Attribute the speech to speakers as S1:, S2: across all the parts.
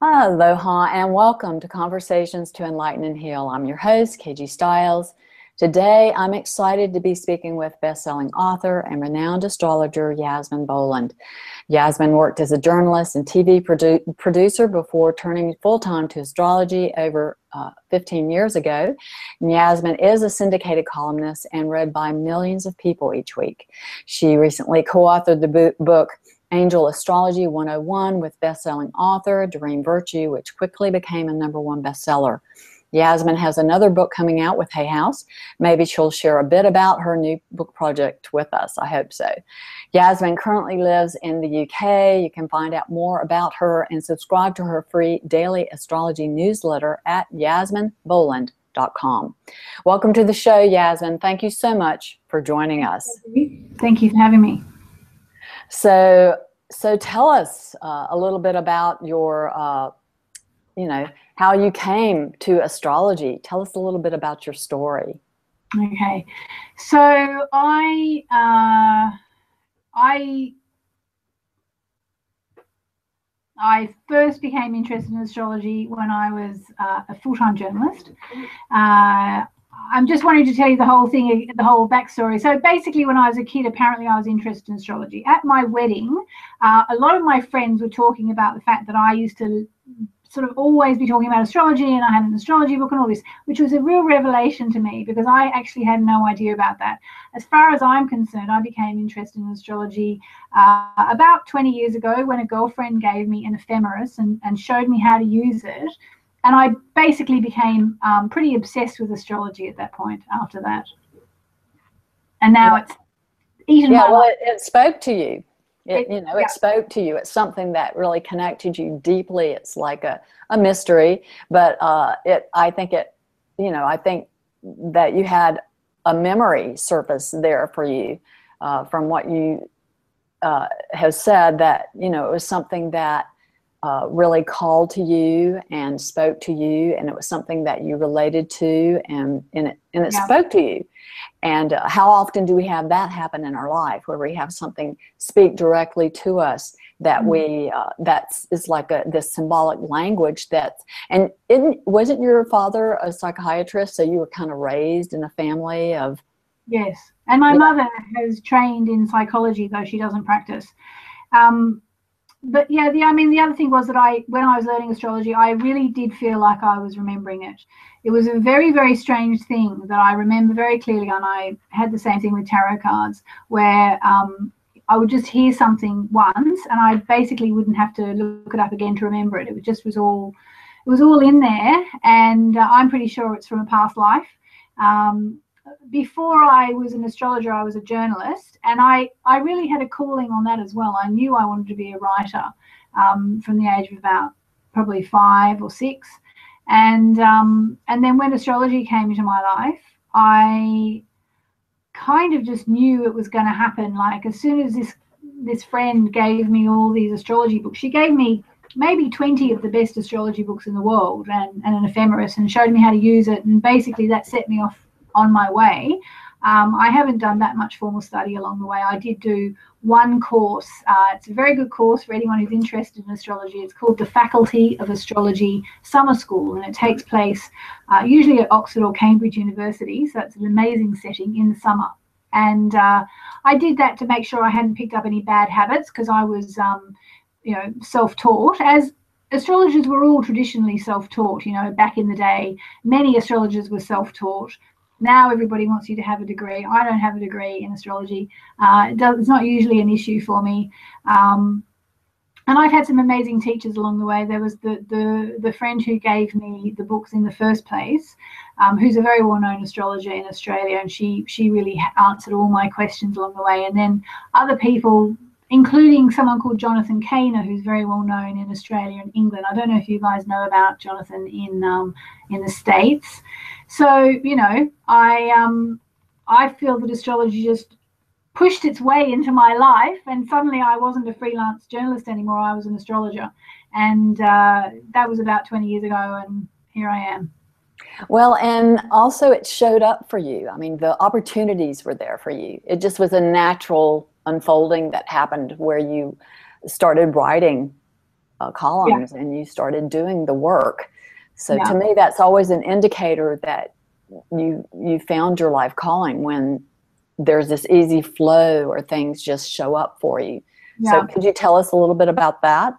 S1: Aloha and welcome to Conversations to Enlighten and Heal. I'm your host, KG Styles. Today, I'm excited to be speaking with best-selling author and renowned astrologer Yasmin Boland. Yasmin worked as a journalist and TV produ- producer before turning full-time to astrology over uh, 15 years ago. And Yasmin is a syndicated columnist and read by millions of people each week. She recently co-authored the book Angel Astrology 101 with best-selling author Doreen Virtue, which quickly became a number one bestseller. Yasmin has another book coming out with Hay House. Maybe she'll share a bit about her new book project with us. I hope so. Yasmin currently lives in the UK. You can find out more about her and subscribe to her free daily astrology newsletter at yasminboland.com. Welcome to the show, Yasmin. Thank you so much for joining us.
S2: Thank you for having me.
S1: So, so tell us uh, a little bit about your, uh, you know, how you came to astrology. Tell us a little bit about your story.
S2: Okay, so I, uh, I, I first became interested in astrology when I was uh, a full-time journalist. I'm just wanting to tell you the whole thing, the whole backstory. So basically, when I was a kid, apparently I was interested in astrology. At my wedding, uh, a lot of my friends were talking about the fact that I used to sort of always be talking about astrology and I had an astrology book and all this, which was a real revelation to me because I actually had no idea about that. As far as I'm concerned, I became interested in astrology uh, about 20 years ago when a girlfriend gave me an ephemeris and, and showed me how to use it and I basically became um, pretty obsessed with astrology at that point. After that, and now yeah. it's
S1: eaten. Yeah, well, it, it, spoke to you. It, it you know, yeah. it spoke to you. It's something that really connected you deeply. It's like a, a mystery, but uh, it. I think it. You know, I think that you had a memory surface there for you uh, from what you uh, have said. That you know, it was something that uh, really called to you and spoke to you, and it was something that you related to, and, and it, and it yeah. spoke to you. And uh, how often do we have that happen in our life, where we have something speak directly to us that mm-hmm. we uh, that's is like a this symbolic language that and it wasn't your father a psychiatrist, so you were kind of raised in a family of
S2: yes, and my yeah. mother has trained in psychology, though she doesn't practice. Um, but yeah, the I mean the other thing was that I when I was learning astrology, I really did feel like I was remembering it. It was a very very strange thing that I remember very clearly, and I had the same thing with tarot cards, where um, I would just hear something once, and I basically wouldn't have to look it up again to remember it. It just was all it was all in there, and uh, I'm pretty sure it's from a past life. Um, before I was an astrologer, I was a journalist, and I, I really had a calling on that as well. I knew I wanted to be a writer um, from the age of about probably five or six, and um, and then when astrology came into my life, I kind of just knew it was going to happen. Like as soon as this this friend gave me all these astrology books, she gave me maybe 20 of the best astrology books in the world and, and an ephemeris and showed me how to use it. And basically, that set me off on my way. Um, I haven't done that much formal study along the way. I did do one course. Uh, it's a very good course for anyone who's interested in astrology. It's called the Faculty of Astrology Summer School, and it takes place uh, usually at Oxford or Cambridge University. So it's an amazing setting in the summer. And uh, I did that to make sure I hadn't picked up any bad habits because I was, um, you know, self-taught as astrologers were all traditionally self-taught you know back in the day many astrologers were self-taught now everybody wants you to have a degree. I don't have a degree in astrology. Uh, it does, it's not usually an issue for me. Um, and I've had some amazing teachers along the way. There was the the the friend who gave me the books in the first place, um, who's a very well-known astrologer in Australia, and she she really answered all my questions along the way. And then other people, including someone called Jonathan Cainer, who's very well known in Australia and England. I don't know if you guys know about Jonathan in um, in the states. So you know, I um, I feel that astrology just pushed its way into my life, and suddenly I wasn't a freelance journalist anymore. I was an astrologer, and uh, that was about 20 years ago, and here I am.
S1: Well, and also it showed up for you. I mean, the opportunities were there for you. It just was a natural unfolding that happened where you started writing uh, columns yeah. and you started doing the work. So
S2: Yeah.
S1: to me, that's always an indicator that you you found your life calling when there's this easy flow or things just show up for you.
S2: Yeah.
S1: So could you tell us a little bit about that?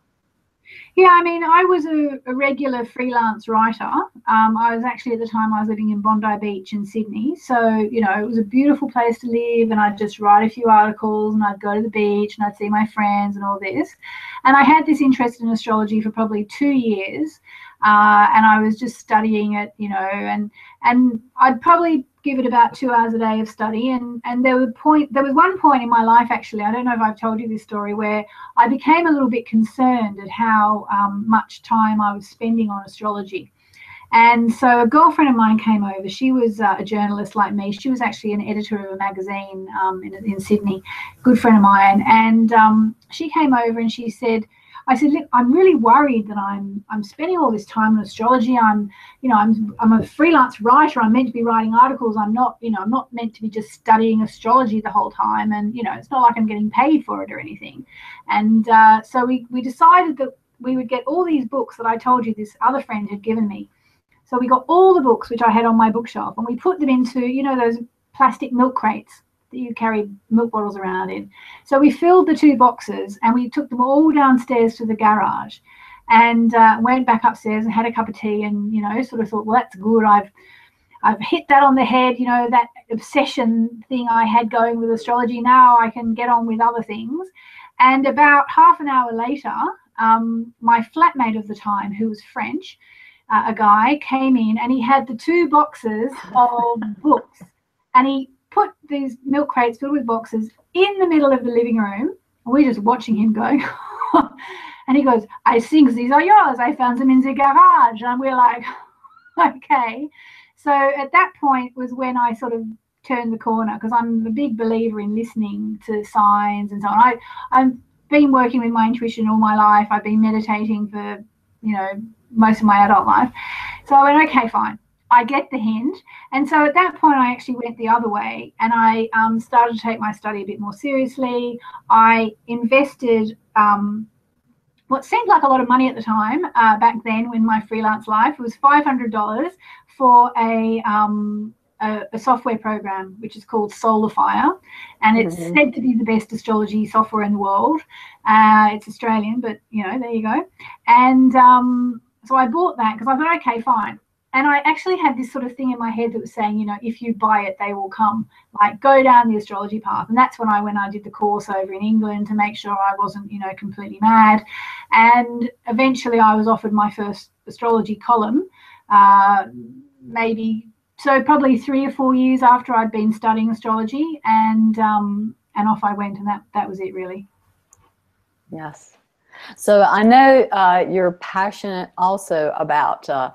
S2: Yeah, I mean, I was a, a regular freelance writer. Um, I was actually at the time I was living in Bondi Beach in Sydney. So, you know, it was a beautiful place to live, and I'd just write a few articles and I'd go to the beach and I'd see my friends and all this. And I had this interest in astrology for probably two years. Uh, and I was just studying it, you know, and and I'd probably give it about two hours a day of study. And and there was point there was one point in my life actually, I don't know if I've told you this story, where I became a little bit concerned at how um, much time I was spending on astrology. And so a girlfriend of mine came over. She was uh, a journalist like me. She was actually an editor of a magazine um, in, in Sydney, good friend of mine. And um, she came over and she said, I said, look, I'm really worried that I'm I'm spending all this time on astrology. I'm, you know, I'm I'm a freelance writer. I'm meant to be writing articles. I'm not, you know, I'm not meant to be just studying astrology the whole time. And you know, it's not like I'm getting paid for it or anything. And uh, so we we decided that we would get all these books that I told you this other friend had given me. So we got all the books which I had on my bookshelf, and we put them into, you know, those plastic milk crates that you carry milk bottles around in. So we filled the two boxes and we took them all downstairs to the garage and uh, went back upstairs and had a cup of tea and, you know, sort of thought, well, that's good. I've I've hit that on the head, you know, that obsession thing I had going with astrology. Now I can get on with other things. And about half an hour later, um, my flatmate of the time, who was French, uh, a guy, came in and he had the two boxes of books and he put these milk crates filled with boxes in the middle of the living room. And we're just watching him going. and he goes, I think these are yours. I found them in the garage. And we're like, okay. So at that point was when I sort of turned the corner because I'm a big believer in listening to signs and so on. I, I've been working with my intuition all my life. I've been meditating for, you know, most of my adult life. So I went, okay, fine. I get the hint. And so at that point, I actually went the other way and I um, started to take my study a bit more seriously. I invested um, what seemed like a lot of money at the time uh, back then when my freelance life was $500 for a, um, a, a, software program which is called Solarfire. And it's mm-hmm. said to be the best astrology software in the world. Uh, it's Australian, but you know, there you go. And um, so I bought that because I thought, okay, fine and I actually had this sort of thing in my head that was saying, you know, if you buy it, they will come. Like go down the astrology path. And that's when I when I did the course over in England to make sure I wasn't, you know, completely mad. And eventually I was offered my first astrology column, uh, maybe so probably three or four years after I'd been studying astrology, and um, and off I went, and that that was it really.
S1: Yes. So I know uh, you're passionate also about. Uh,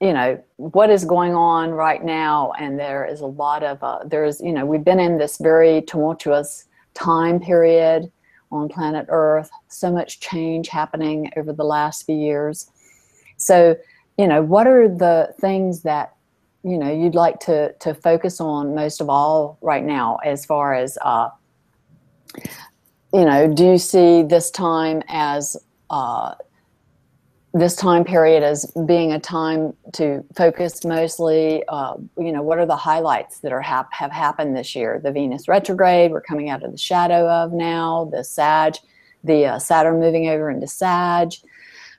S1: you know what is going on right now and there is a lot of uh, there's you know we've been in this very tumultuous time period on planet earth so much change happening over the last few years. So you know what are the things that you know you'd like to to focus on most of all right now as far as uh you know do you see this time as uh this time period as being a time to focus mostly uh, you know what are the highlights that are hap- have happened this year? The venus retrograde we're coming out of the shadow of now the sag the uh, saturn moving over into sag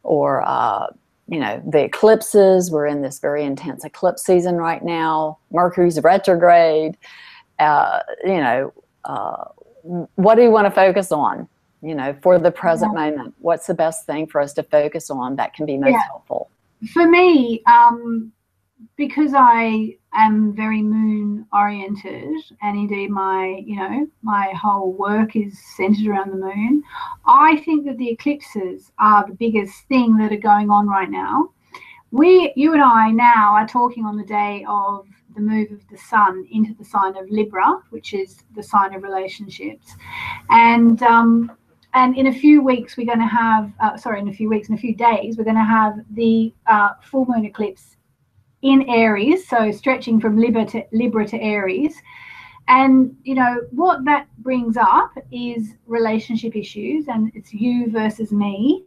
S1: or uh, you know the eclipses we're in this very intense eclipse season right now mercury's retrograde uh, you know uh, what do you want to focus on you know, for the present yeah. moment? What's the best thing for us to focus on that can be most yeah. helpful?
S2: For me, um, because I am very moon oriented, and indeed my, you know, my whole work is centered around the moon. I think that the eclipses are the biggest thing that are going on right now. We, you and I, now are talking on the day of the move of the sun into the sign of Libra, which is the sign of relationships, and um, and in a few weeks we're going to have uh, sorry in a few weeks in a few days we're going to have the uh, full moon eclipse in aries so stretching from libra to libra to aries and you know what that brings up is relationship issues and it's you versus me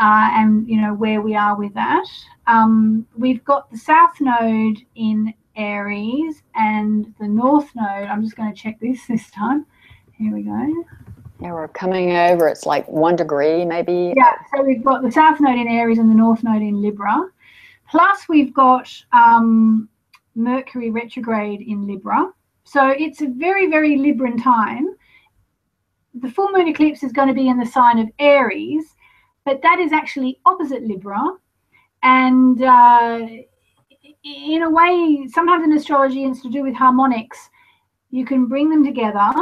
S2: uh, and you know where we are with that. Um, we've got the South Node in Aries and the North Node. I'm just going to check this this time. Here we go.
S1: Yeah, we're coming over. It's like one degree, maybe.
S2: Yeah, so we've got the South Node in Aries and the North Node in Libra. Plus, we've got um, Mercury retrograde in Libra. So it's a very, very Libran time. The full moon eclipse is going to be in the sign of Aries, but that is actually opposite Libra. And uh, in a way, sometimes in astrology, it's to do with harmonics. You can bring them together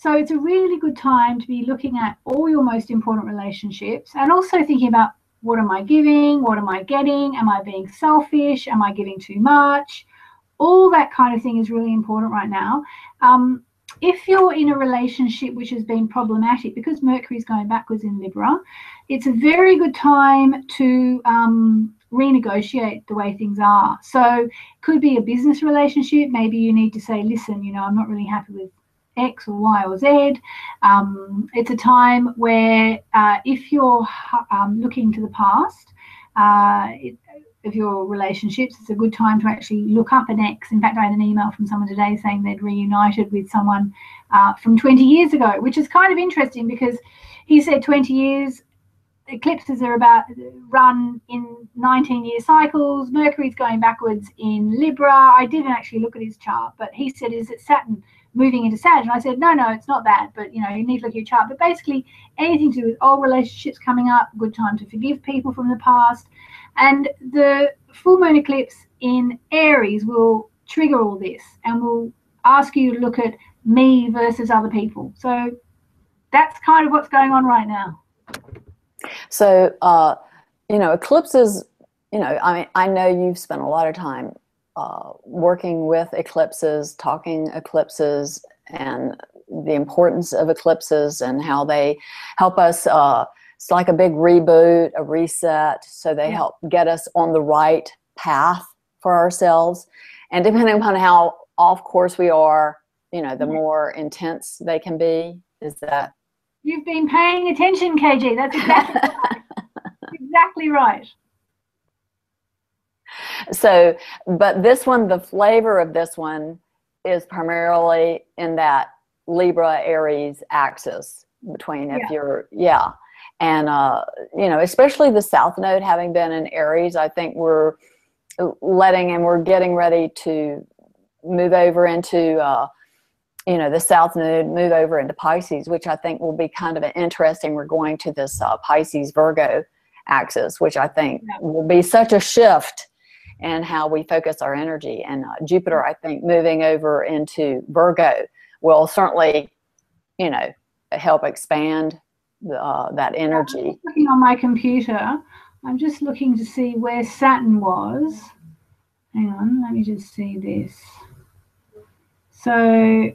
S2: so it's a really good time to be looking at all your most important relationships and also thinking about what am I giving? What am I getting? Am I being selfish? Am I giving too much? All that kind of thing is really important right now. Um, if you're in a relationship which has been problematic because Mercury is going backwards in Libra, it's a very good time to um, renegotiate the way things are. So, it could be a business relationship. Maybe you need to say, listen, you know, I'm not really happy with X or Y or Z. Um, it's a time where uh, if you're um, looking to the past, uh, of your relationships, it's a good time to actually look up an ex. In fact, I had an email from someone today saying they'd reunited with someone uh, from 20 years ago, which is kind of interesting because he said 20 years. Eclipses are about run in 19 year cycles. Mercury's going backwards in Libra. I didn't actually look at his chart, but he said, Is it Saturn? Moving into Sag. And I said, no, no, it's not that. But, you know, you need to look at your chart. But basically, anything to do with old relationships coming up, good time to forgive people from the past. And the full moon eclipse in Aries will trigger all this and will ask you to look at me versus other people. So that's kind of what's going on right now.
S1: So, uh, you know, eclipses, you know, I mean, I know you've spent a lot of time uh, working with eclipses, talking eclipses, and the importance of eclipses and how they help us. Uh, it's like a big reboot, a reset. So they help get us on the right path for ourselves. And depending upon how off course we are, you know, the more intense they can be. Is that?
S2: You've been paying attention, KG. That's exactly right. exactly right
S1: so, but this one, the flavor of this one is primarily in that Libra Aries axis between if yeah. you're, yeah. And, uh, you know, especially the South Node having been in Aries, I think we're letting and we're getting ready to move over into, uh, you know, the South Node, move over into Pisces, which I think will be kind of an interesting. We're going to this uh, Pisces Virgo axis, which I think yeah. will be such a shift and how we focus our energy. And uh, Jupiter, I think, moving over into Virgo will certainly, you know, help expand uh, that energy.
S2: looking on my computer, I'm just looking to see where Saturn was. Hang on, let me just see this. So,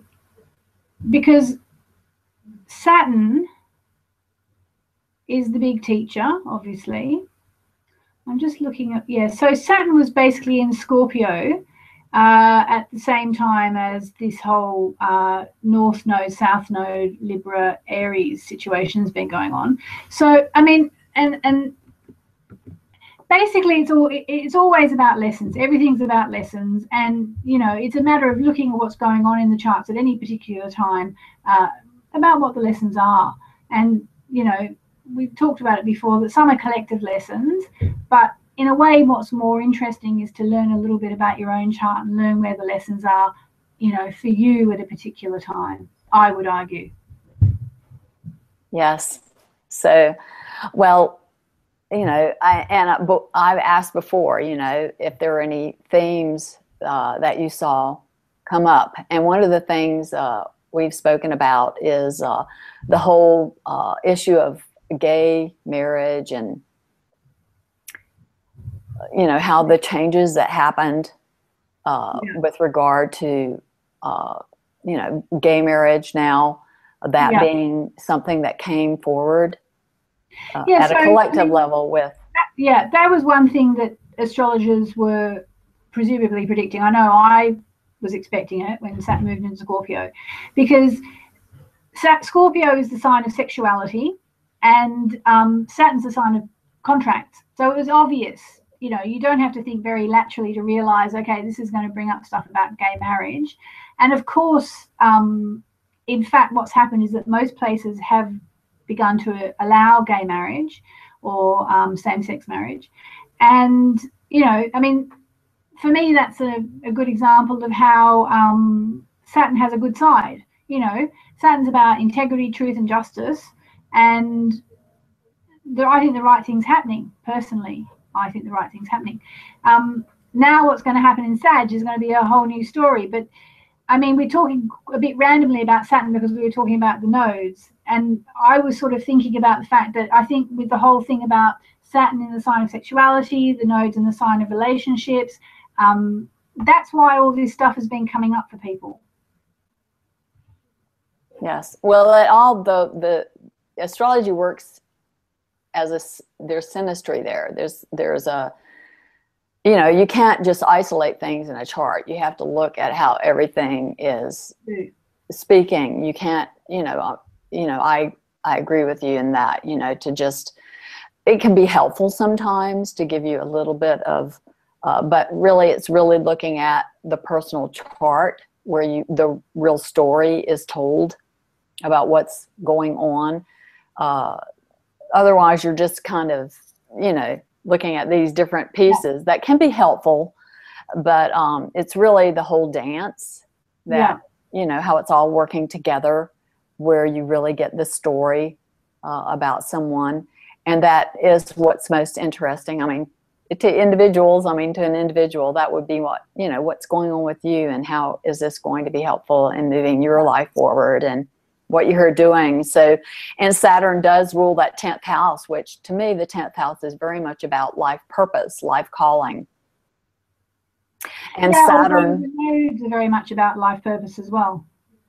S2: because Saturn is the big teacher, obviously, I'm just looking at, yeah, so Saturn was basically in Scorpio uh, at the same time as this whole uh, North Node, South Node, Libra, Aries situation has been going on. So, I mean, and, and basically it's all it's always about lessons. Everything's about lessons. And you know it's a matter of looking at what's going on in the charts at any particular time uh, about what the lessons are. And you know we've talked about it before that some are collective lessons, but in a way, what's more interesting is to learn a little bit about your own chart and learn where the lessons are, you know, for you at a particular time. I would argue.
S1: Yes. So, well, you know, I and I, I've asked before, you know, if there are any themes uh, that you saw come up, and one of the things uh, we've spoken about is uh, the whole uh, issue of gay marriage and you know how the changes that happened uh, yeah. with regard to uh, you know gay marriage now that yeah. being something that came forward uh, yeah, at so, a collective I mean, level with
S2: yeah that was one thing that astrologers were presumably predicting i know i was expecting it when saturn moved into scorpio because scorpio is the sign of sexuality and um, Saturn's a sign of contracts. So it was obvious. You know, you don't have to think very laterally to realize, okay, this is going to bring up stuff about gay marriage. And of course, um, in fact, what's happened is that most places have begun to allow gay marriage or um, same sex marriage. And, you know, I mean, for me, that's a, a good example of how um, Saturn has a good side. You know, Saturn's about integrity, truth, and justice. And I think the right thing's happening, personally. I think the right thing's happening. Um, now, what's going to happen in Sag is going to be a whole new story. But I mean, we're talking a bit randomly about Saturn because we were talking about the nodes. And I was sort of thinking about the fact that I think with the whole thing about Saturn in the sign of sexuality, the nodes in the sign of relationships, um, that's why all this stuff has been coming up for people.
S1: Yes. Well, all the the astrology works as a there's synastry there. There's there's a you know you can't just isolate things in a chart. You have to look at how everything is mm. speaking. You can't you know uh, you know I I agree with you in that you know to just it can be helpful sometimes to give you a little bit of uh, but really it's really looking at the personal chart where you the real story is told about what's going on uh, otherwise you're just kind of you know looking at these different pieces that can be helpful but um, it's really the whole dance that yeah. you know how it's all working together where you really get the story uh, about someone and that is what's most interesting i mean to individuals i mean to an individual that would be what you know what's going on with you and how is this going to be helpful in moving your life forward and what you're doing. So and saturn does rule that 10th house which to me the 10th house is very much about life purpose life calling.
S2: And yeah, saturn nodes are very much about life purpose as well.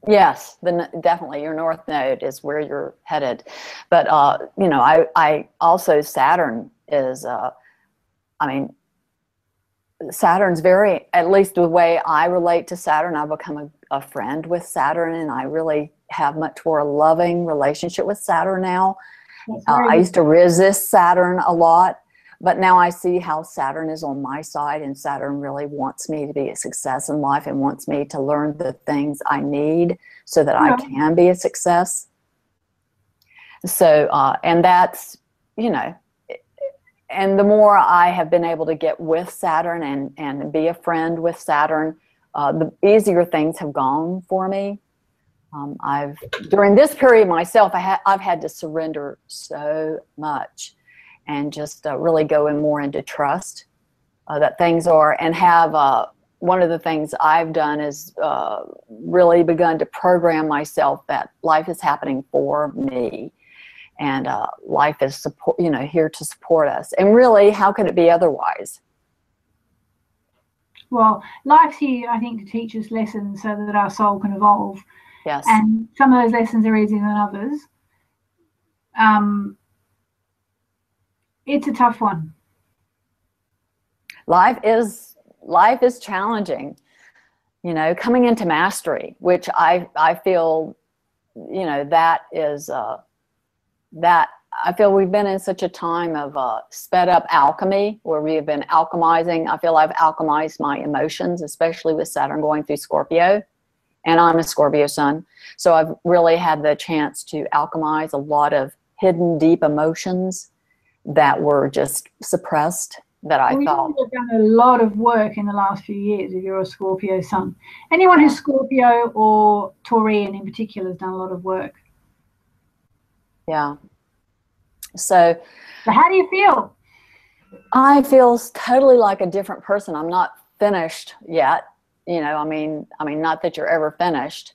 S1: Yes, the, definitely your north node is where you're headed, but uh, you know, I I also Saturn is uh, I mean, Saturn's very, at least the way I relate to Saturn, I've become a, a friend with Saturn and I really have much more loving relationship with Saturn now. Uh, I used to resist Saturn a lot, but now I see how Saturn is on my side and Saturn really wants me to be a success in life and wants me to learn the things I need so that yeah. I can be a success. So, uh, and that's, you know, and the more I have been able to get with Saturn and, and be a friend with Saturn, uh, the easier things have gone for me. Um, I've during this period myself, I ha- I've had to surrender so much, and just uh, really go in more into trust uh, that things are, and have uh, one of the things I've done is uh, really begun to program myself that life is happening for me and life is support you know here to support us and really how could it be otherwise
S2: well life's here i think to teach us lessons so that our soul can evolve.
S1: Yes.
S2: And some of those lessons are easier than others. Um, it's a tough one.
S1: Life is life is challenging you know coming into mastery which i i feel you know that is uh that I feel we've been in such a time of uh, sped up alchemy where we have been alchemizing. I feel I've alchemized my emotions, especially with Saturn going through Scorpio. And I'm a Scorpio sun. So I've really had the chance to alchemize a lot of hidden, deep emotions that were just suppressed that I well, thought.
S2: You've done a lot of work in the last few years if you're a Scorpio sun. Anyone who's Scorpio or Taurian in particular has done a lot of work.
S1: Yeah. So,
S2: so how do you feel?
S1: I feel totally like a different person. I'm not finished yet. You know, I mean, I mean, not that you're ever finished,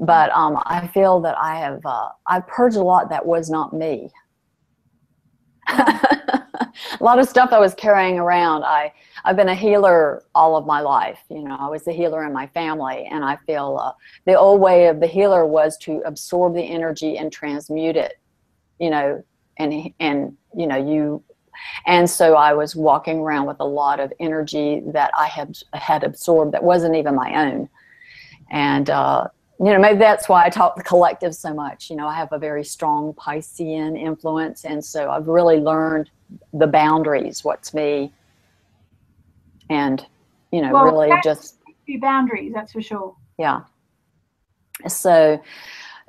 S1: but um, I feel that I have uh, I purged a lot that was not me. a lot of stuff I was carrying around. I I've been a healer all of my life. You know, I was a healer in my family, and I feel uh, the old way of the healer was to absorb the energy and transmute it. You know, and and you know you, and so I was walking around with a lot of energy that I had had absorbed that wasn't even my own, and uh, you know, maybe that's why I talk the collective so much. You know, I have a very strong Piscean influence, and so I've really learned the boundaries, what's me, and you know,
S2: Well,
S1: really just
S2: boundaries, that's for sure.
S1: yeah. So,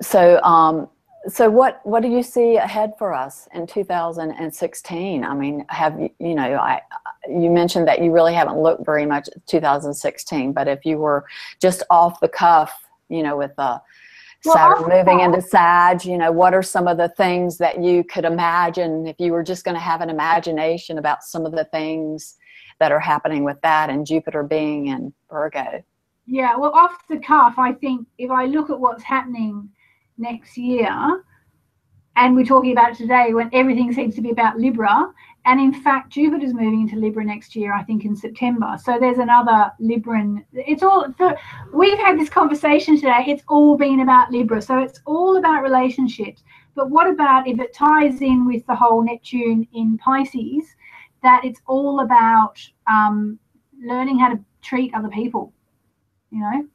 S1: so, um, so what, what do you see ahead for us in 2016? I mean, have you, you know, I, you mentioned that you really haven't looked very much at 2016, but if you were just off the cuff, you know, with uh,
S2: Well,
S1: Saturn
S2: off
S1: moving into Sag, you know, what are some of the things that you could imagine if you were just going to have an imagination about some of the things that are happening with that and Jupiter being in Virgo?
S2: Yeah, well, off the cuff, I think if I look at what's happening next year, and we're talking about it today when everything seems to be about Libra, and in fact, Jupiter's moving into Libra next year, I think in September. So there's another Libran. It's all, we've had this conversation today, it's all been about Libra. So it's all about relationships. But what about if it ties in with the whole Neptune in Pisces, that it's all about um, learning how to treat other people? you know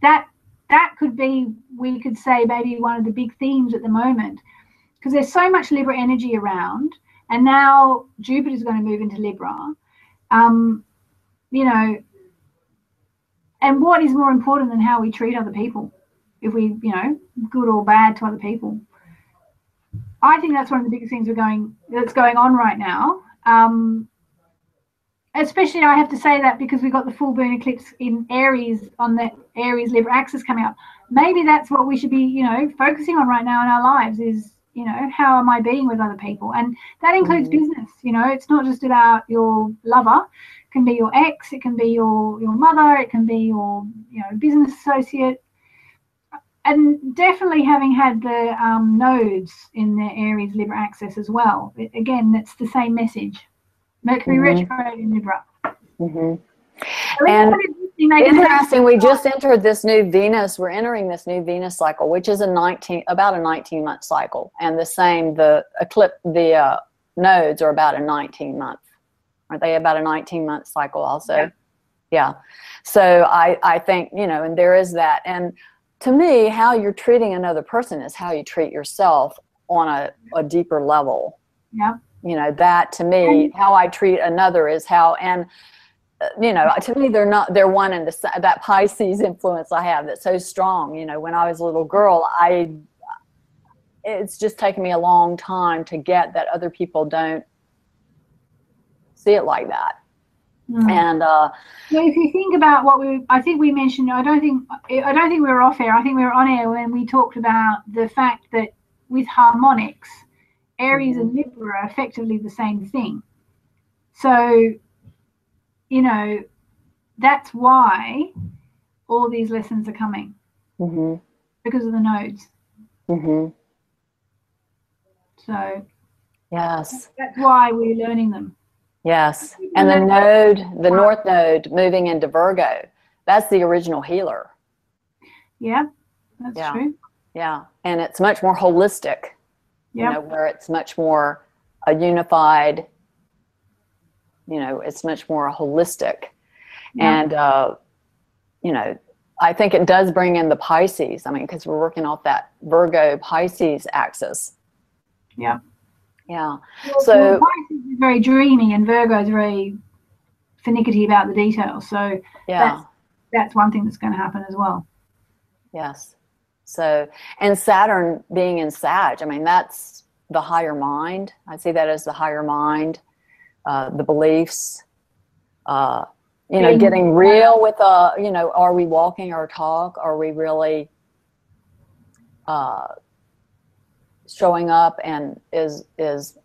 S2: that that could be we could say maybe one of the big themes at the moment. Because there's so much libra energy around and now jupiter's going to move into libra. Um you know and what is more important than how we treat other people? If we you know good or bad to other people. I think that's one of the biggest things we're going that's going on right now. Um especially I have to say that because we've got the full moon eclipse in Aries on the Aries Libra axis coming up. Maybe that's what we should be, you know, focusing on right now in our lives is, you know, how am I being with other people? And that includes
S1: Mhm.
S2: business, you know, it's not just about your lover, it can be your ex, it can be your your mother, it can be your, you know, business associate. And definitely having had the um, nodes in the Aries Libra axis as well. It- again, that's the same message. Mercury
S1: Mhm.
S2: retrograde in Libra.
S1: hmm
S2: So
S1: And
S2: interesting, they can have-
S1: Interesting. We just entered this new Venus. We're entering this new Venus cycle, which is a 19, about a 19 month cycle. And the same, the eclipse, the uh, nodes are about a 19 month. Aren't they about a 19 month cycle also?
S2: Yeah.
S1: Yeah. So I, I think, you know, and there is that. And to me, how you're treating another person is how you treat yourself on a, a deeper level
S2: Yeah.
S1: You know that to me how i treat another is how and uh, you know to me they're not they're one and the sa- that pisces influence i have that's so strong you know when i was a little girl i it's just taken me a long time to get that other people don't see it like that
S2: Mm.
S1: and uh
S2: So if you think about what we, I think we mentioned. I don't think I don't think we were off air. I think we were on air when we talked about the fact that with harmonics, Aries and Libra are effectively the same thing. So, you know, that's why all these lessons are coming
S1: mhm,
S2: because of the nodes.
S1: Mm-hmm.
S2: So
S1: yes
S2: that's why we're learning them.
S1: yes and the node the north node moving into virgo that's the original healer
S2: Yeah, that's
S1: Yeah.
S2: true.
S1: Yeah, and it's much more holistic. You
S2: Yeah.
S1: know, where it's much more a unified. You know, it's much more holistic,
S2: Yeah.
S1: and uh, you know, I think it does bring in the Pisces. I mean, because we're working off that Virgo Pisces axis.
S2: Yeah.
S1: Yeah.
S2: Well,
S1: So-
S2: well, Pisces is very dreamy and Virgo is very finicky about the details. So
S1: Yeah.
S2: That's- that's one thing that's going to happen as well.
S1: Yes. So, and Saturn being in Sag, I mean, that's the higher mind. I see that as the higher mind, uh, the beliefs, uh, you know, getting real with, uh, you know, are we walking our talk? Are we really uh, showing up and is, is,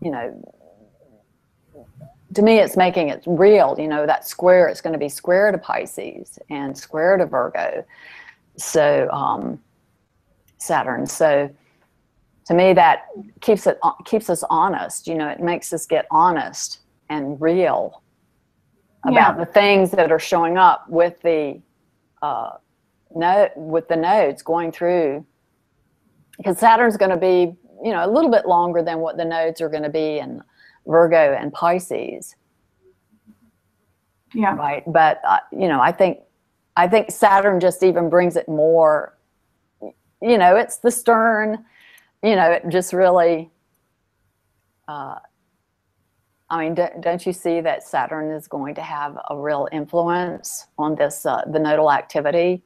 S1: you know, to me, it's making it real. You know, that square, it's going to be square to Pisces and square to Virgo. So, um, Saturn. So, to me, that keeps it keeps us honest. You know, it makes us get honest and real about
S2: Yeah.
S1: the things that are showing up with the uh, no with the nodes going through. Because Saturn's going to be, you know, a little bit longer than what the nodes are going to be in Virgo and Pisces
S2: Yeah.
S1: right? But uh, you know, I think I think Saturn just even brings it more. You know, it's the stern. You know, it just really. Uh, I mean, don't you see that Saturn is going to have a real influence on this uh, the nodal activity?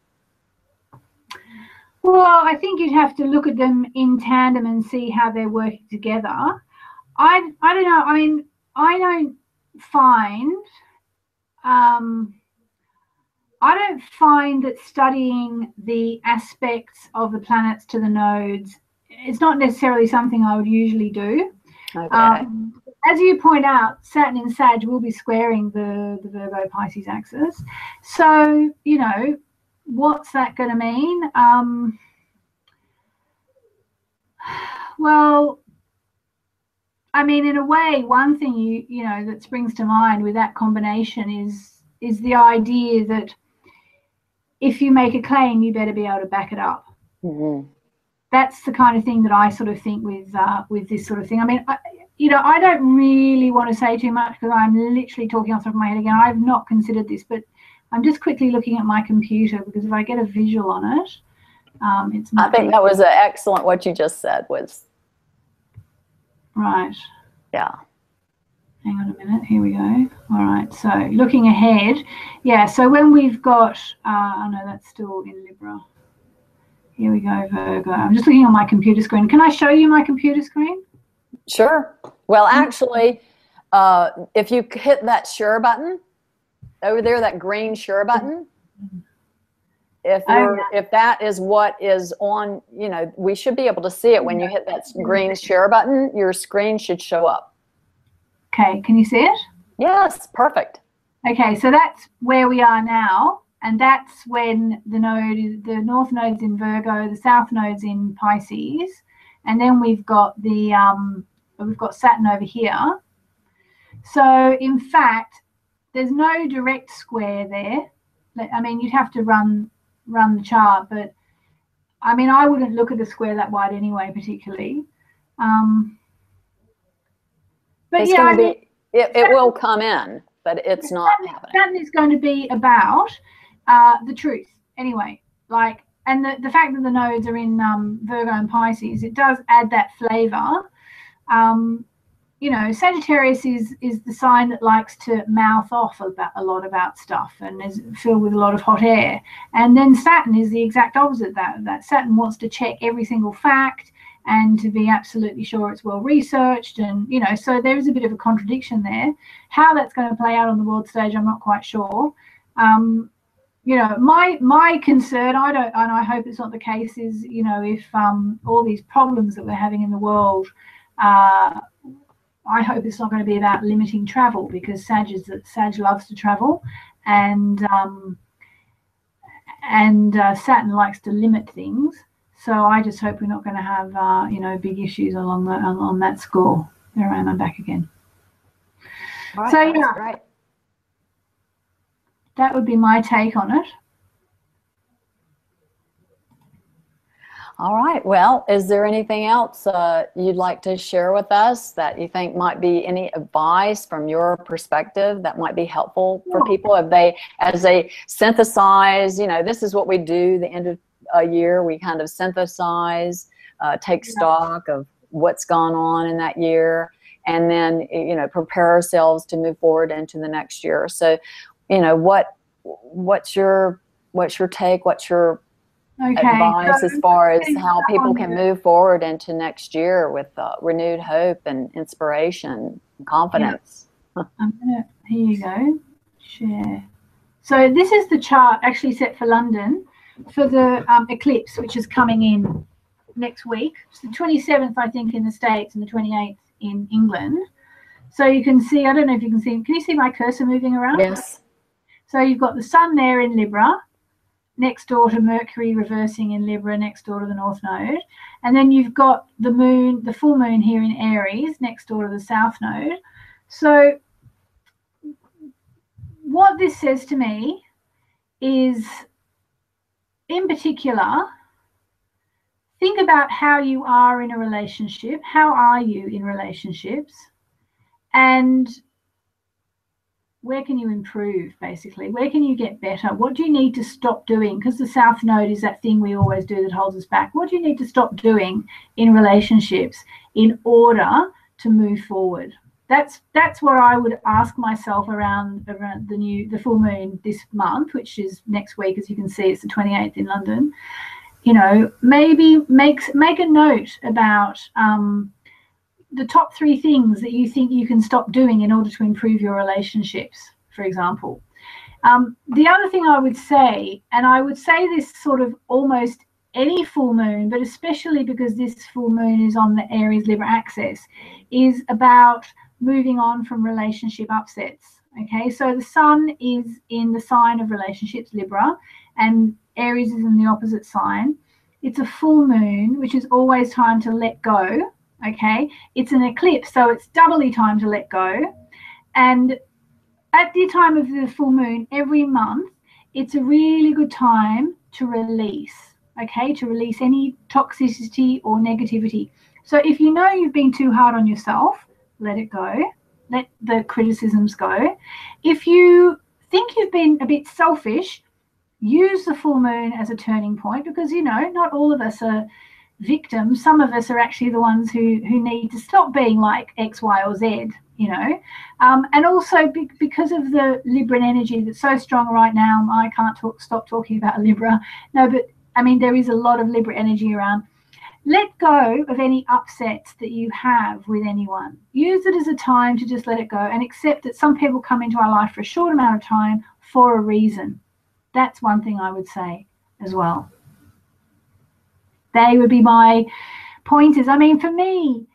S2: Well, I think you'd have to look at them in tandem and see how they're working together. I I don't know. I mean, I don't find um, I don't find that studying the aspects of the planets to the nodes is not necessarily something I would usually do. Okay. Um, as you point out, Saturn in Sag will be squaring the, the Virgo Pisces axis. So, you know, what's that going to mean? Um, well, I mean, in a way, one thing you you know that springs to mind with that combination is is the idea that if you make a claim, you better be able to back it up. Mm-hmm. That's the kind of thing that I sort of think with uh, with this sort of thing. I mean, I, you know, I don't really want to say too much because I'm literally talking off the top of my head again. I've not considered this, but I'm just quickly looking at my computer because if I get a visual on it, um, it's.
S1: I think that was an excellent. What you just said was.
S2: Right.
S1: Yeah.
S2: Hang on a minute. Here we go. All right. So looking ahead, yeah. So when we've got, uh, oh no, that's still in Libra. Here we go, Virgo. I'm just looking on my computer screen. Can I show you my computer screen?
S1: Sure. Well, actually, uh, if you hit that share button, over there, that green share button. If you're, if that is what is on, you know, we should be able to see it when you hit that green share button. Your screen should show up.
S2: Okay, can you see it?
S1: Yes, perfect.
S2: Okay, so that's where we are now, and that's when the node, the north node's in Virgo, the south node's in Pisces, and then we've got the um, we've got Saturn over here. So in fact, there's no direct square there. I mean, you'd have to run run the chart, but I mean, I wouldn't look at a square that wide anyway, particularly. Um,
S1: but it's yeah, be, it, it will come in, but it's not
S2: that,
S1: happening.
S2: That is going to be about uh, the truth anyway. Like, and the, the fact that the nodes are in um, Virgo and Pisces, it does add that flavor. Um, you know, Sagittarius is is the sign that likes to mouth off about a lot about stuff and is filled with a lot of hot air. And then Saturn is the exact opposite that that Saturn wants to check every single fact and to be absolutely sure it's well researched and you know so there is a bit of a contradiction there how that's going to play out on the world stage i'm not quite sure um, you know my my concern i don't and i hope it's not the case is you know if um, all these problems that we're having in the world uh, I hope it's not going to be about limiting travel because Sag is loves to travel, and um, and uh, Saturn likes to limit things. So I just hope we're not going to have uh, you know big issues along the, on that score. There I am. I'm back again.
S1: Right, so yeah, right.
S2: that would be my take on it.
S1: All right. Well, is there anything else uh, you'd like to share with us that you think might be any advice from your perspective that might be helpful for people if they, as they synthesize, you know, this is what we do the end of a year, we kind of synthesize, uh, take stock of what's gone on in that year, and then, you know, prepare ourselves to move forward into the next year. So, you know, what, what's your, what's your take? What's your okay. advice so as far as how people can move forward into next year with uh, renewed hope and inspiration and confidence.
S2: Yeah. Gonna, here you go. Share. So this is the chart actually set for London for the um, eclipse, which is coming in next week. It's the 27th, I think, in the States and the 28th in England. So you can see, I don't know if you can see, can you see my cursor moving around?
S1: Yes.
S2: So you've got the sun there in Libra next door to Mercury reversing in Libra, next door to the North Node. And then you've got the moon, the full moon here in Aries, next door to the South Node. So what this says to me is, in particular, think about how you are in a relationship. How are you in relationships? And where can you improve basically? Where can you get better? What do you need to stop doing? Because the south node is that thing we always do that holds us back. What do you need to stop doing in relationships in order to move forward? That's that's what i would ask myself around around the new the full moon this month which is next week as you can see it's the 28th in london. You know maybe makes make a note about um, the top three things that you think you can stop doing in order to improve your relationships, for example. Um, the other thing I would say, and I would say this sort of almost any full moon, but especially because this full moon is on the Aries Libra axis, is about moving on from relationship upsets. Okay, so the sun is in the sign of relationships, Libra, and Aries is in the opposite sign. It's a full moon, which is always time to let go okay? It's an eclipse so it's doubly time to let go. And at the time of the full moon every month it's a really good time to release okay? To release any toxicity or negativity. So if you know you've been too hard on yourself let it go. Let the criticisms go. If you think you've been a bit selfish use the full moon as a turning point because you know not all of us are victims, some of us are actually the ones who who need to stop being like X, Y, or Z. You know, um, and also be, because of the Libran energy that's so strong right now, I can't talk, stop talking about Libra. No, but I mean there is a lot of Libra energy around. Let go of any upsets that you have with anyone. Use it as a time to just let it go and accept that some people come into our life for a short amount of time for a reason. That's one thing I would say as well. They would be my pointers. I mean, for me,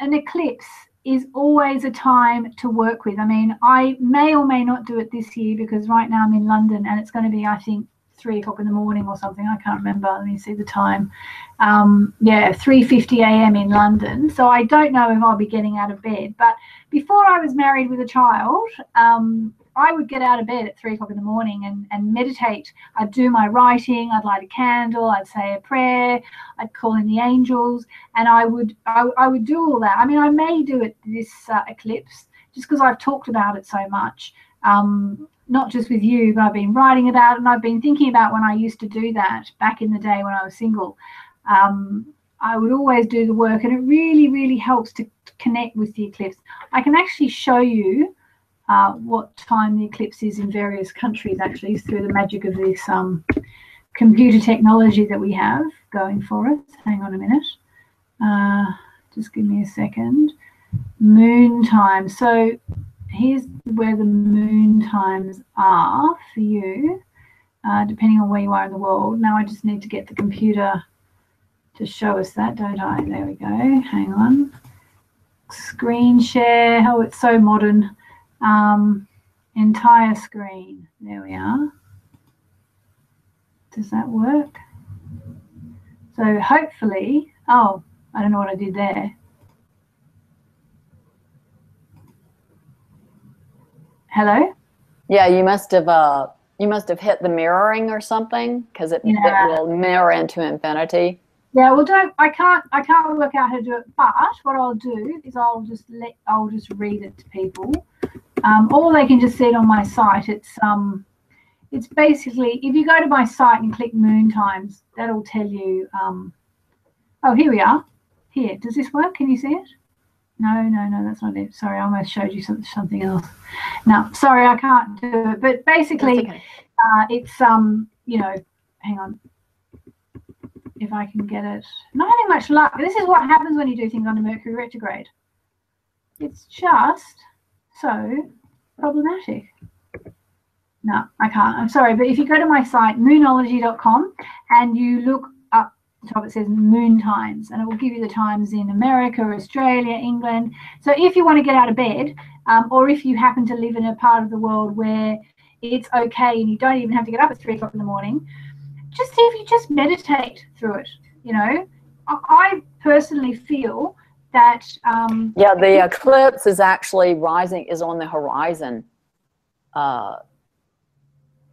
S2: an eclipse is always a time to work with. I mean, I may or may not do it this year because right now I'm in London and it's going to be, I think, three o'clock in the morning or something. I can't remember. Let me see the time. Um, yeah, 3:50 a.m. in London. So I don't know if I'll be getting out of bed. But before I was married with a child, um, I would get out of bed at three o'clock in the morning and, and meditate. I'd do my writing, I'd light a candle, I'd say a prayer, I'd call in the angels, and I would I, I would do all that. I mean, I may do it this uh, eclipse just because I've talked about it so much. Um, not just with you, but I've been writing about it and I've been thinking about when I used to do that back in the day when I was single. Um, I would always do the work, and it really, really helps to connect with the eclipse. I can actually show you uh, what time the eclipse is in various countries, actually, through the magic of this um, computer technology that we have going for us. Hang on a minute. Uh, just give me a second. Moon time. So here's where the moon times are for you, uh, depending on where you are in the world. Now I just need to get the computer to show us that, don't I? There we go. Hang on. Screen share. Oh, it's so modern um, entire screen. There we are. Does that work? So hopefully, oh, I don't know what I did there. Hello?
S1: Yeah, you must have uh you must have hit the mirroring or something because it, yeah. it will mirror into infinity.
S2: Yeah, well, don't I can't I can't work out how to do it. But what I'll do is I'll just let I'll just read it to people um, or they can just see it on my site. It's um, it's basically if you go to my site and click Moon Times, that'll tell you. Um, oh, here we are. Here, does this work? Can you see it? No, no, no, that's not it. Sorry, I almost showed you some, something else. No, sorry, I can't do it. But basically, okay. uh, it's um, you know, hang on. If I can get it, not having much luck. This is what happens when you do things under Mercury retrograde. It's just so problematic. No, I can't. I'm sorry, but if you go to my site, moonology.com, and you look up the top, it says moon times, and it will give you the times in America, Australia, England. So if you want to get out of bed, um, or if you happen to live in a part of the world where it's okay and you don't even have to get up at three o'clock in the morning, just see if you just meditate through it. You know, I personally feel that um,
S1: yeah the eclipse is actually rising is on the horizon uh,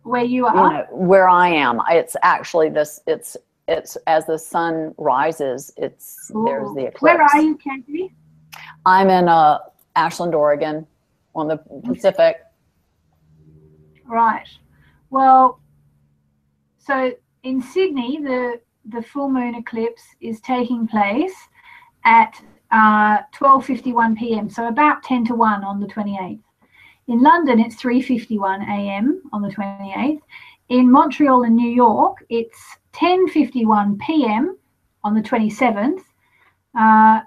S2: where you are
S1: you know, where i am it's actually this it's it's as the sun rises it's Ooh. there's the eclipse
S2: where are you Candy?
S1: i'm in uh, ashland oregon on the Pacific.
S2: Right. Well, so in Sydney, the the full moon eclipse is taking place at uh, 12:51 p.m. So about 10 to 1 on the 28th. In London, it's 3:51 a.m. on the 28th. In Montreal and New York, it's 10:51 p.m. on the 27th. Uh,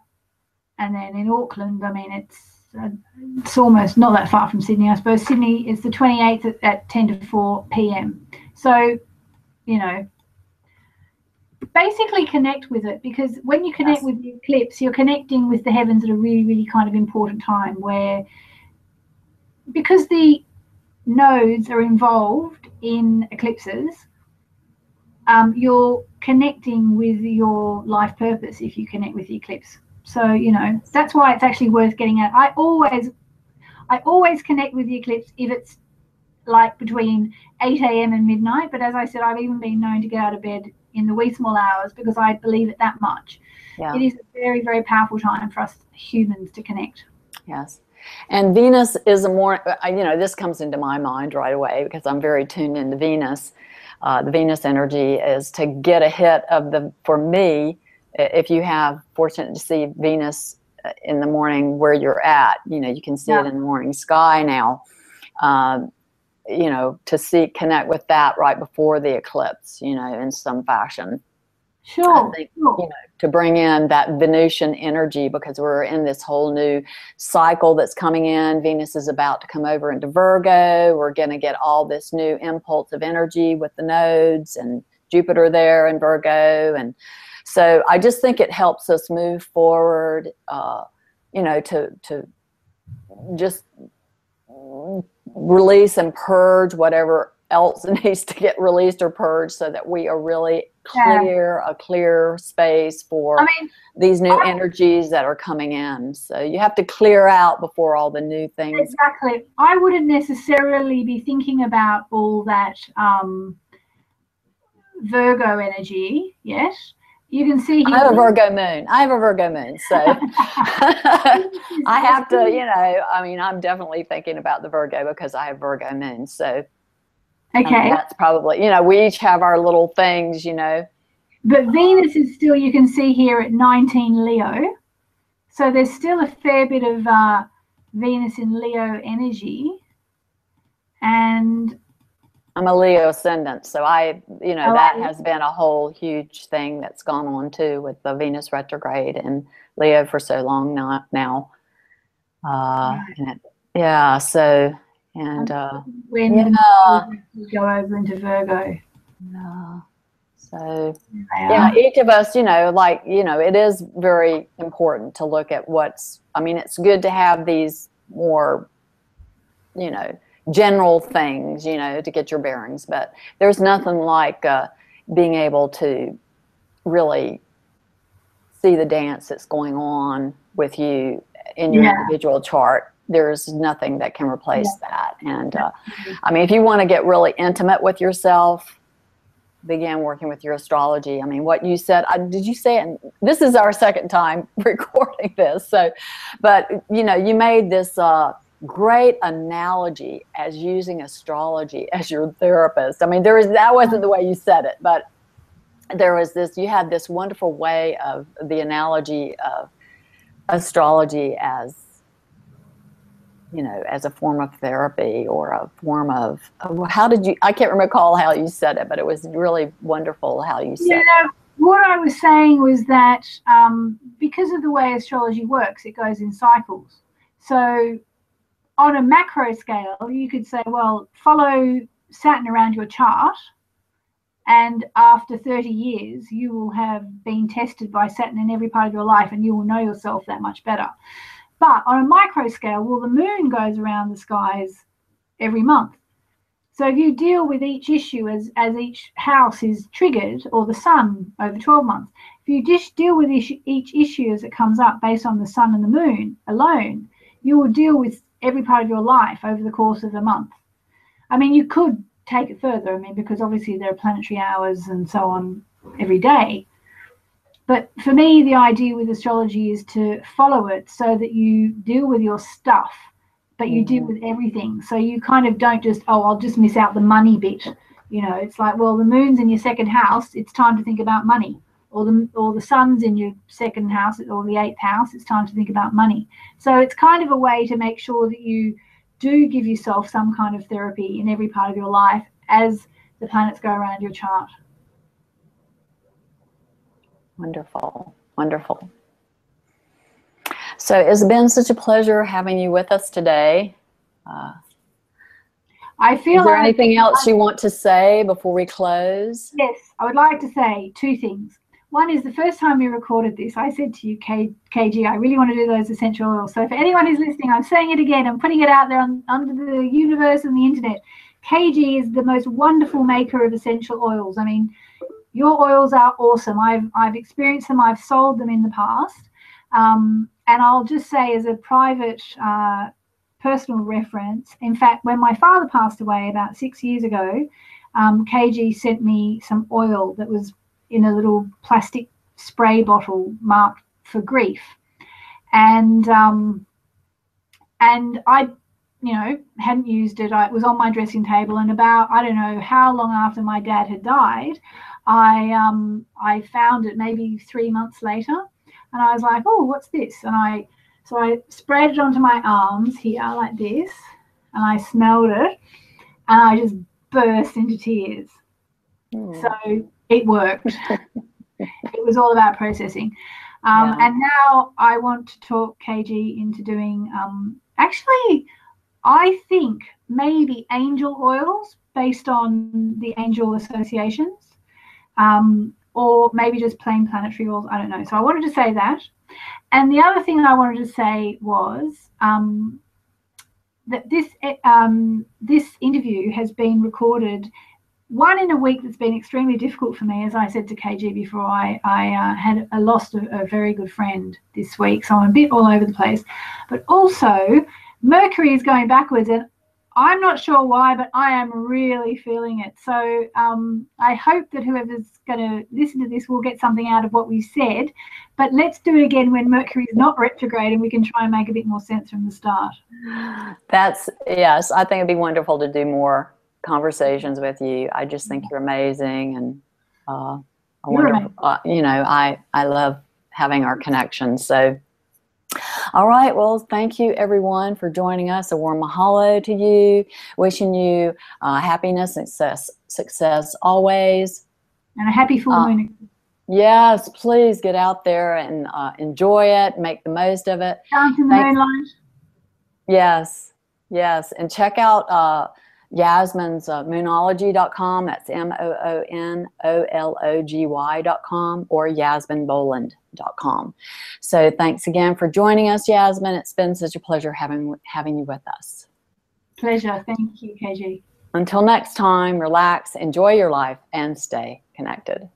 S2: and then in Auckland, I mean, it's uh, it's almost not that far from Sydney, I suppose. Sydney is the 28th at, at 10 to 4 p.m. So, you know, basically connect with it because when you connect yes. with the eclipse, you're connecting with the heavens at a really, really kind of important time where, because the nodes are involved in eclipses, um, you're connecting with your life purpose if you connect with the eclipse. So, you know, that's why it's actually worth getting at. I always I always connect with the eclipse if it's like between 8 a.m. and midnight. But as I said, I've even been known to get out of bed in the wee small hours because I believe it that much. Yeah. It is a very, very powerful time for us humans to connect.
S1: Yes. And Venus is a more, you know, this comes into my mind right away because I'm very tuned into Venus. Uh, the Venus energy is to get a hit of the, for me, if you have fortunate to see Venus uh, in the morning where you're at, you know, you can see yeah. it in the morning sky now. Um, you know, to see connect with that right before the eclipse, you know, in some fashion.
S2: Sure.
S1: Think, sure. You know, to bring in that Venusian energy because we're in this whole new cycle that's coming in. Venus is about to come over into Virgo. We're going to get all this new impulse of energy with the nodes and Jupiter there in Virgo. And so I just think it helps us move forward, uh, you know, to, to just release and purge whatever else needs to get released or purged so that we are really clear yeah. a clear space for I mean, these new I, energies that are coming in. So you have to clear out before all the new things
S2: exactly. I wouldn't necessarily be thinking about all that um, virgo energy yet you can see
S1: I have a Virgo moon. I have a Virgo moon, so I have to, you know. I mean, I'm definitely thinking about the Virgo because I have Virgo moon. So
S2: okay,
S1: that's probably you know we each have our little things, you know.
S2: But Venus is still you can see here at 19 Leo, so there's still a fair bit of uh, Venus in Leo energy, and
S1: I'm a Leo ascendant, so I, you know, oh, that has been a whole huge thing that's gone on too with the Venus retrograde and Leo for so long now. now. Uh, it, yeah, so and uh,
S2: when yeah. go over into Virgo.
S1: Yeah. So yeah, each of us, you know, like you know, it is very important to look at what's. I mean, it's good to have these more, you know general things, you know, to get your bearings. But there's nothing like uh, being able to really see the dance that's going on with you in your yeah. individual chart. There's nothing that can replace yeah. that. And uh, I mean, if you want to get really intimate with yourself, begin working with your astrology. I mean, what you said, I, did you say it? This is our second time recording this. So, but you know, you made this. Uh, great analogy as using astrology as your therapist. I mean, there is that wasn't the way you said it, but there was this. You had this wonderful way of the analogy of astrology as you know as a form of therapy or a form of how did you i can't recall how you said it but it was really wonderful how you said yeah, it
S2: what i was saying was that um, because of the way astrology works it goes in cycles so on a macro scale, you could say, well, follow Saturn around your chart, and after 30 years, you will have been tested by Saturn in every part of your life, and you will know yourself that much better. But on a micro scale, well, the moon goes around the skies every month. So if you deal with each issue as, as each house is triggered, or the sun over 12 months, if you just deal with each, each issue as it comes up based on the sun and the moon alone, you will deal with every part of your life over the course of a month. I mean, you could take it further, I mean, because obviously there are planetary hours and so on every day. But for me, the idea with astrology is to follow it so that you deal with your stuff but you deal mm-hmm. with everything. So you kind of don't just, oh, I'll just miss out the money bit. You know, it's like, well, the moon's in your second house. It's time to think about money. Or the or the sun's in your second house or the eighth house. It's time to think about money. So it's kind of a way to make sure that you do give yourself some kind of therapy in every part of your life as the planets go around your chart.
S1: Wonderful, wonderful. So it's been such a pleasure having you with us today. Uh,
S2: I feel.
S1: Is there like anything else you want to say before we close?
S2: Yes, I would like to say two things. One is the first time we recorded this, I said to you, K, KG, I really want to do those essential oils. So for anyone who's listening, I'm saying it again. I'm putting it out there on, under the universe and the internet. KG is the most wonderful maker of essential oils. I mean, your oils are awesome. I've I've experienced them. I've sold them in the past. Um, and I'll just say, as a private uh, personal reference, in fact, when my father passed away about six years ago, um, KG sent me some oil that was in a little plastic spray bottle marked for grief, and um, and I, you know, hadn't used it. I, it was on my dressing table, and about I don't know how long after my dad had died, I um, I found it maybe three months later and I was like, oh, what's this? And I, so I sprayed it onto my arms here like this, and I smelled it, and I just burst into tears. Mm. So it worked. it was all about processing. Um, yeah. And now I want to talk KG into doing, um, actually, I think maybe angel oils based on the angel associations. Um, or maybe just plain planetary oils. I don't know. So I wanted to say that. And the other thing I wanted to say was um, that this um, this interview has been recorded one in a week that's been extremely difficult for me, as I said to KG before. I I uh, had a lost a, a very good friend this week, so I'm a bit all over the place. But also, Mercury is going backwards, and I'm not sure why, but I am really feeling it. So um, I hope that whoever's going to listen to this will get something out of what we said. But let's do it again when Mercury is not retrograde and we can try and make a bit more sense from the start.
S1: That's, yes, I think it'd be wonderful to do more conversations with you. I just think you're amazing. And uh, I wonder, uh, you know, I, I love having our connections. So all right. Well, thank you everyone for joining us. A warm mahalo to you. Wishing you uh, happiness success, success always.
S2: And a happy full uh, moon.
S1: Yes, please get out there and uh, enjoy it. Make the most of it.
S2: Down to the moonlight.
S1: Yes, yes. And check out uh, Yasmin's uh, moonology.com. That's M O O N O L O G Y.com or yasminboland.com. So thanks again for joining us, Yasmin. It's been such a pleasure having, having you with us.
S2: Pleasure. Thank you, KG.
S1: Until next time, relax, enjoy your life, and stay connected.